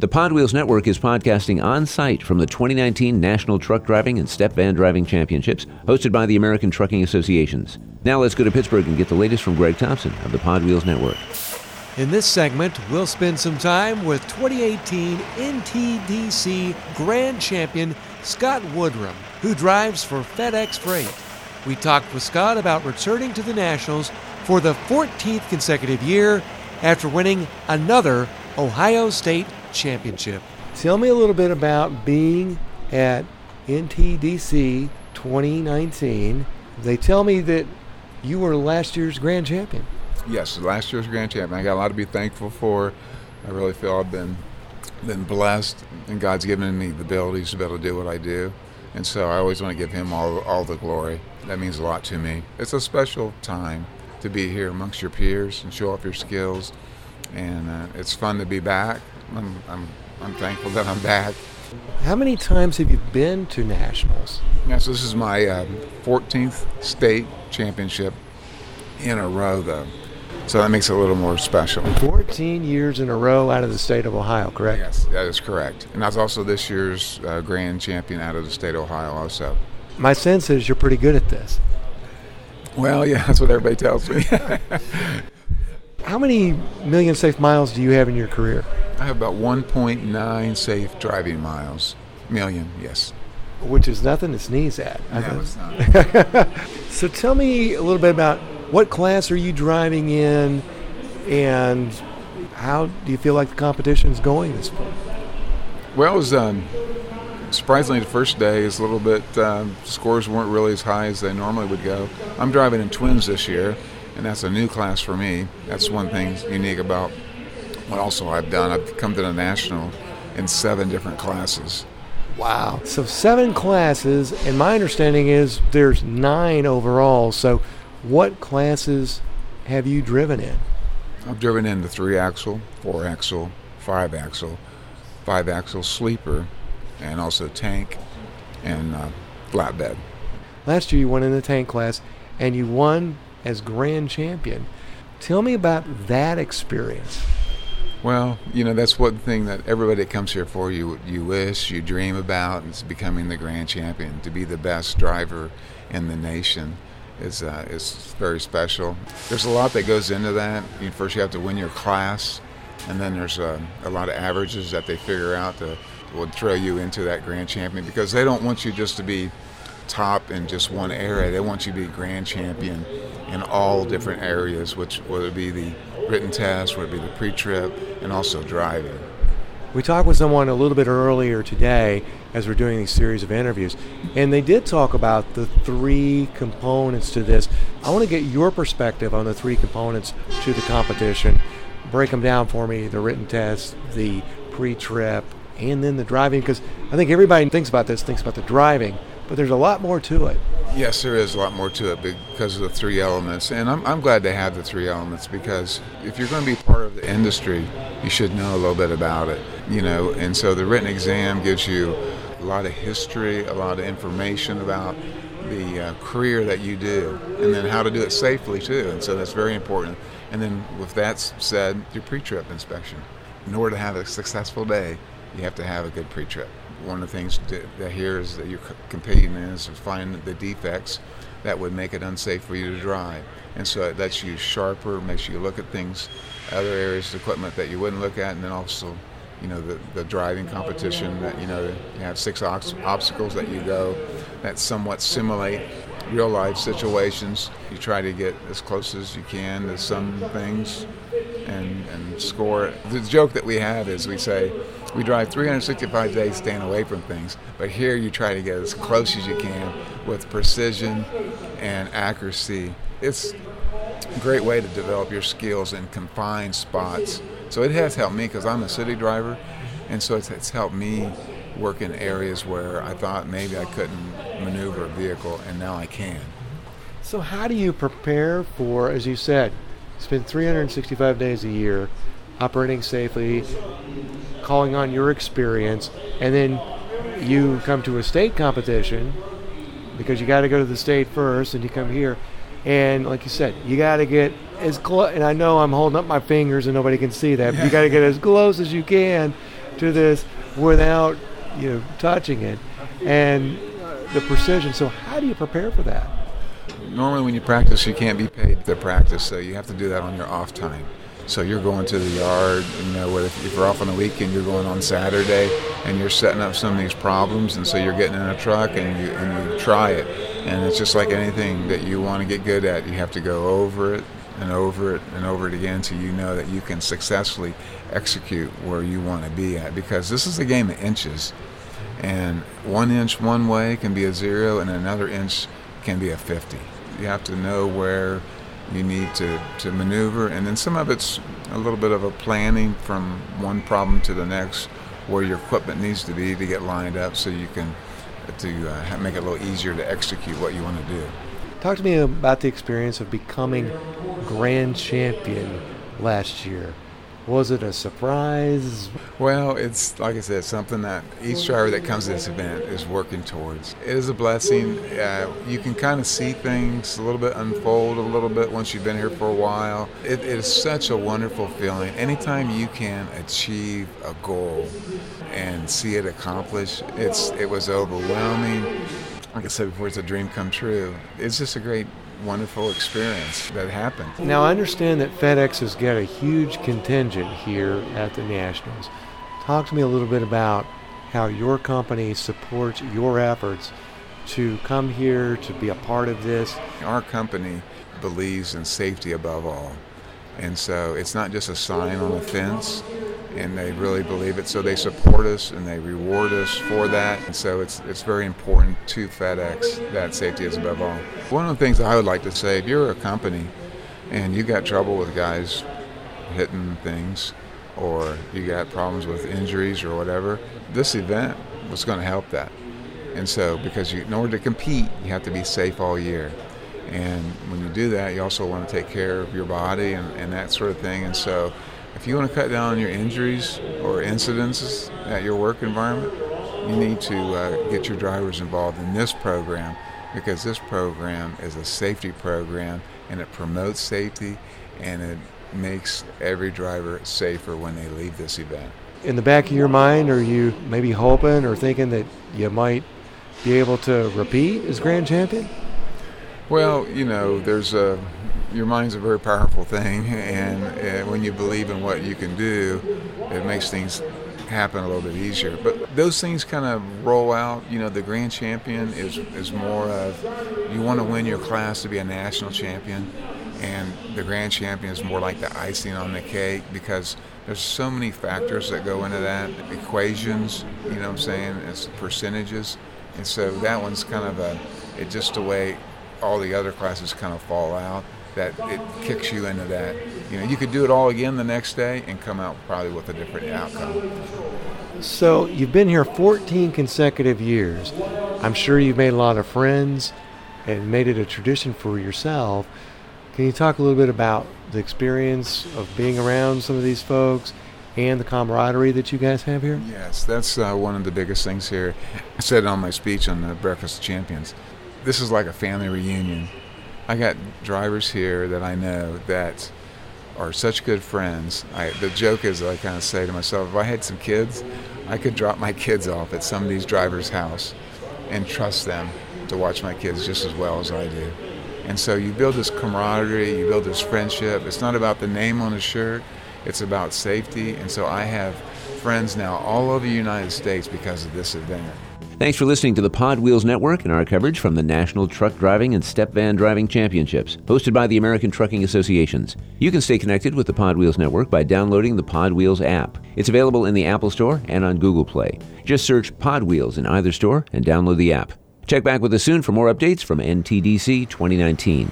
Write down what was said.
The Pod Wheels Network is podcasting on site from the 2019 National Truck Driving and Step Van Driving Championships, hosted by the American Trucking Associations. Now let's go to Pittsburgh and get the latest from Greg Thompson of the Pod Wheels Network. In this segment, we'll spend some time with 2018 NTDC Grand Champion Scott Woodrome, who drives for FedEx Freight. We talked with Scott about returning to the Nationals for the 14th consecutive year after winning another Ohio State championship. Tell me a little bit about being at NTDC 2019. They tell me that you were last year's grand champion. Yes, last year's grand champion. I got a lot to be thankful for. I really feel I've been been blessed, and God's given me the abilities to be able to do what I do. And so I always want to give Him all all the glory. That means a lot to me. It's a special time to be here amongst your peers and show off your skills, and uh, it's fun to be back. I'm, I'm I'm thankful that I'm back. How many times have you been to nationals? Yes, this is my um, 14th state championship in a row, though. So that makes it a little more special. 14 years in a row out of the state of Ohio, correct? Yes, that is correct. And I was also this year's uh, grand champion out of the state of Ohio, also. My sense is you're pretty good at this. Well, yeah, that's what everybody tells me. How many million safe miles do you have in your career? I have about 1.9 safe driving miles. Million, yes. Which is nothing to sneeze at. No, it's not. so tell me a little bit about what class are you driving in and how do you feel like the competition is going this fall? Well, it was um, surprisingly the first day is a little bit um, scores weren't really as high as they normally would go. I'm driving in twins this year, and that's a new class for me. That's one thing unique about what also I've done. I've come to the national in seven different classes. Wow. So seven classes, and my understanding is there's nine overall. So what classes have you driven in? I've driven in the three axle, four axle, five axle, five axle sleeper, and also tank and uh, flatbed. Last year you won in the tank class and you won as grand champion. Tell me about that experience. Well, you know that's one thing that everybody that comes here for you you wish you dream about is becoming the grand champion to be the best driver in the nation is uh, is very special. There's a lot that goes into that. You, first, you have to win your class, and then there's uh, a lot of averages that they figure out that would throw you into that grand champion because they don't want you just to be top in just one area. They want you to be grand champion in all different areas, which whether it be the written test, whether it be the pre-trip, and also driving. We talked with someone a little bit earlier today as we're doing these series of interviews, and they did talk about the three components to this. I want to get your perspective on the three components to the competition. Break them down for me the written test, the pre trip, and then the driving, because I think everybody thinks about this, thinks about the driving, but there's a lot more to it. Yes, there is a lot more to it because of the three elements. And I'm, I'm glad to have the three elements because if you're going to be part of the industry, you should know a little bit about it, you know. And so the written exam gives you a lot of history, a lot of information about the uh, career that you do, and then how to do it safely too. And so that's very important. And then with that said, your pre-trip inspection. In order to have a successful day, you have to have a good pre-trip. One of the things that here is that you're competing in is to find the defects that would make it unsafe for you to drive. And so it lets you sharper, makes you look at things, other areas of equipment that you wouldn't look at, and then also, you know, the, the driving competition that, you know, you have six obstacles that you go that somewhat simulate real life situations. You try to get as close as you can to some things and, and score. The joke that we have is we say, we drive 365 days staying away from things, but here you try to get as close as you can with precision and accuracy. It's a great way to develop your skills in confined spots. So it has helped me because I'm a city driver, and so it's, it's helped me work in areas where I thought maybe I couldn't maneuver a vehicle, and now I can. So, how do you prepare for, as you said, spend 365 days a year operating safely, calling on your experience, and then you come to a state competition because you got to go to the state first, and you come here, and like you said, you got to get as close. And I know I'm holding up my fingers, and nobody can see that. But you got to get as close as you can to this without you know touching it, and uh, the precision. So how do you prepare for that? Normally, when you practice, you can't be paid to practice, so you have to do that on your off time. So you're going to the yard, you know, if you're off on the weekend, you're going on Saturday, and you're setting up some of these problems, and so you're getting in a truck and you and you try it, and it's just like anything that you want to get good at. You have to go over it and over it and over it again so you know that you can successfully execute where you want to be at because this is a game of inches and one inch one way can be a zero and another inch can be a 50 you have to know where you need to, to maneuver and then some of it's a little bit of a planning from one problem to the next where your equipment needs to be to get lined up so you can to uh, make it a little easier to execute what you want to do Talk to me about the experience of becoming grand champion last year. Was it a surprise? Well, it's like I said, something that each driver that comes to this event is working towards. It is a blessing. Uh, you can kind of see things a little bit unfold a little bit once you've been here for a while. it, it is such a wonderful feeling. Anytime you can achieve a goal and see it accomplished, it's it was overwhelming like I said before, it's a dream come true. It's just a great, wonderful experience that happened. Now, I understand that FedEx has got a huge contingent here at the Nationals. Talk to me a little bit about how your company supports your efforts to come here to be a part of this. Our company believes in safety above all. And so it's not just a sign on a fence, and they really believe it. So they support us and they reward us for that. And so it's it's very important to FedEx that safety is above all. One of the things I would like to say, if you're a company and you got trouble with guys hitting things, or you got problems with injuries or whatever, this event was going to help that. And so, because you, in order to compete, you have to be safe all year. And when you do that, you also want to take care of your body and, and that sort of thing. And so, if you want to cut down on your injuries or incidences at your work environment, you need to uh, get your drivers involved in this program because this program is a safety program and it promotes safety and it makes every driver safer when they leave this event. In the back of your mind, are you maybe hoping or thinking that you might be able to repeat as grand champion? Well, you know, there's a your mind's a very powerful thing, and, and when you believe in what you can do, it makes things happen a little bit easier. But those things kind of roll out. You know, the grand champion is is more of you want to win your class to be a national champion, and the grand champion is more like the icing on the cake because there's so many factors that go into that equations. You know what I'm saying? It's percentages, and so that one's kind of a it just the way all the other classes kind of fall out that it kicks you into that. You know, you could do it all again the next day and come out probably with a different outcome. So you've been here 14 consecutive years. I'm sure you've made a lot of friends and made it a tradition for yourself. Can you talk a little bit about the experience of being around some of these folks and the camaraderie that you guys have here? Yes, that's uh, one of the biggest things here. I said it on my speech on the Breakfast of Champions. This is like a family reunion I got drivers here that I know that are such good friends. I, the joke is I kind of say to myself, if I had some kids, I could drop my kids off at somebody's driver's house and trust them to watch my kids just as well as I do. And so you build this camaraderie, you build this friendship. It's not about the name on the shirt, it's about safety. And so I have friends now all over the United States because of this event. Thanks for listening to the Pod Wheels Network and our coverage from the National Truck Driving and Step Van Driving Championships, hosted by the American Trucking Associations. You can stay connected with the Pod Wheels Network by downloading the Pod Wheels app. It's available in the Apple Store and on Google Play. Just search Pod Wheels in either store and download the app. Check back with us soon for more updates from NTDC 2019.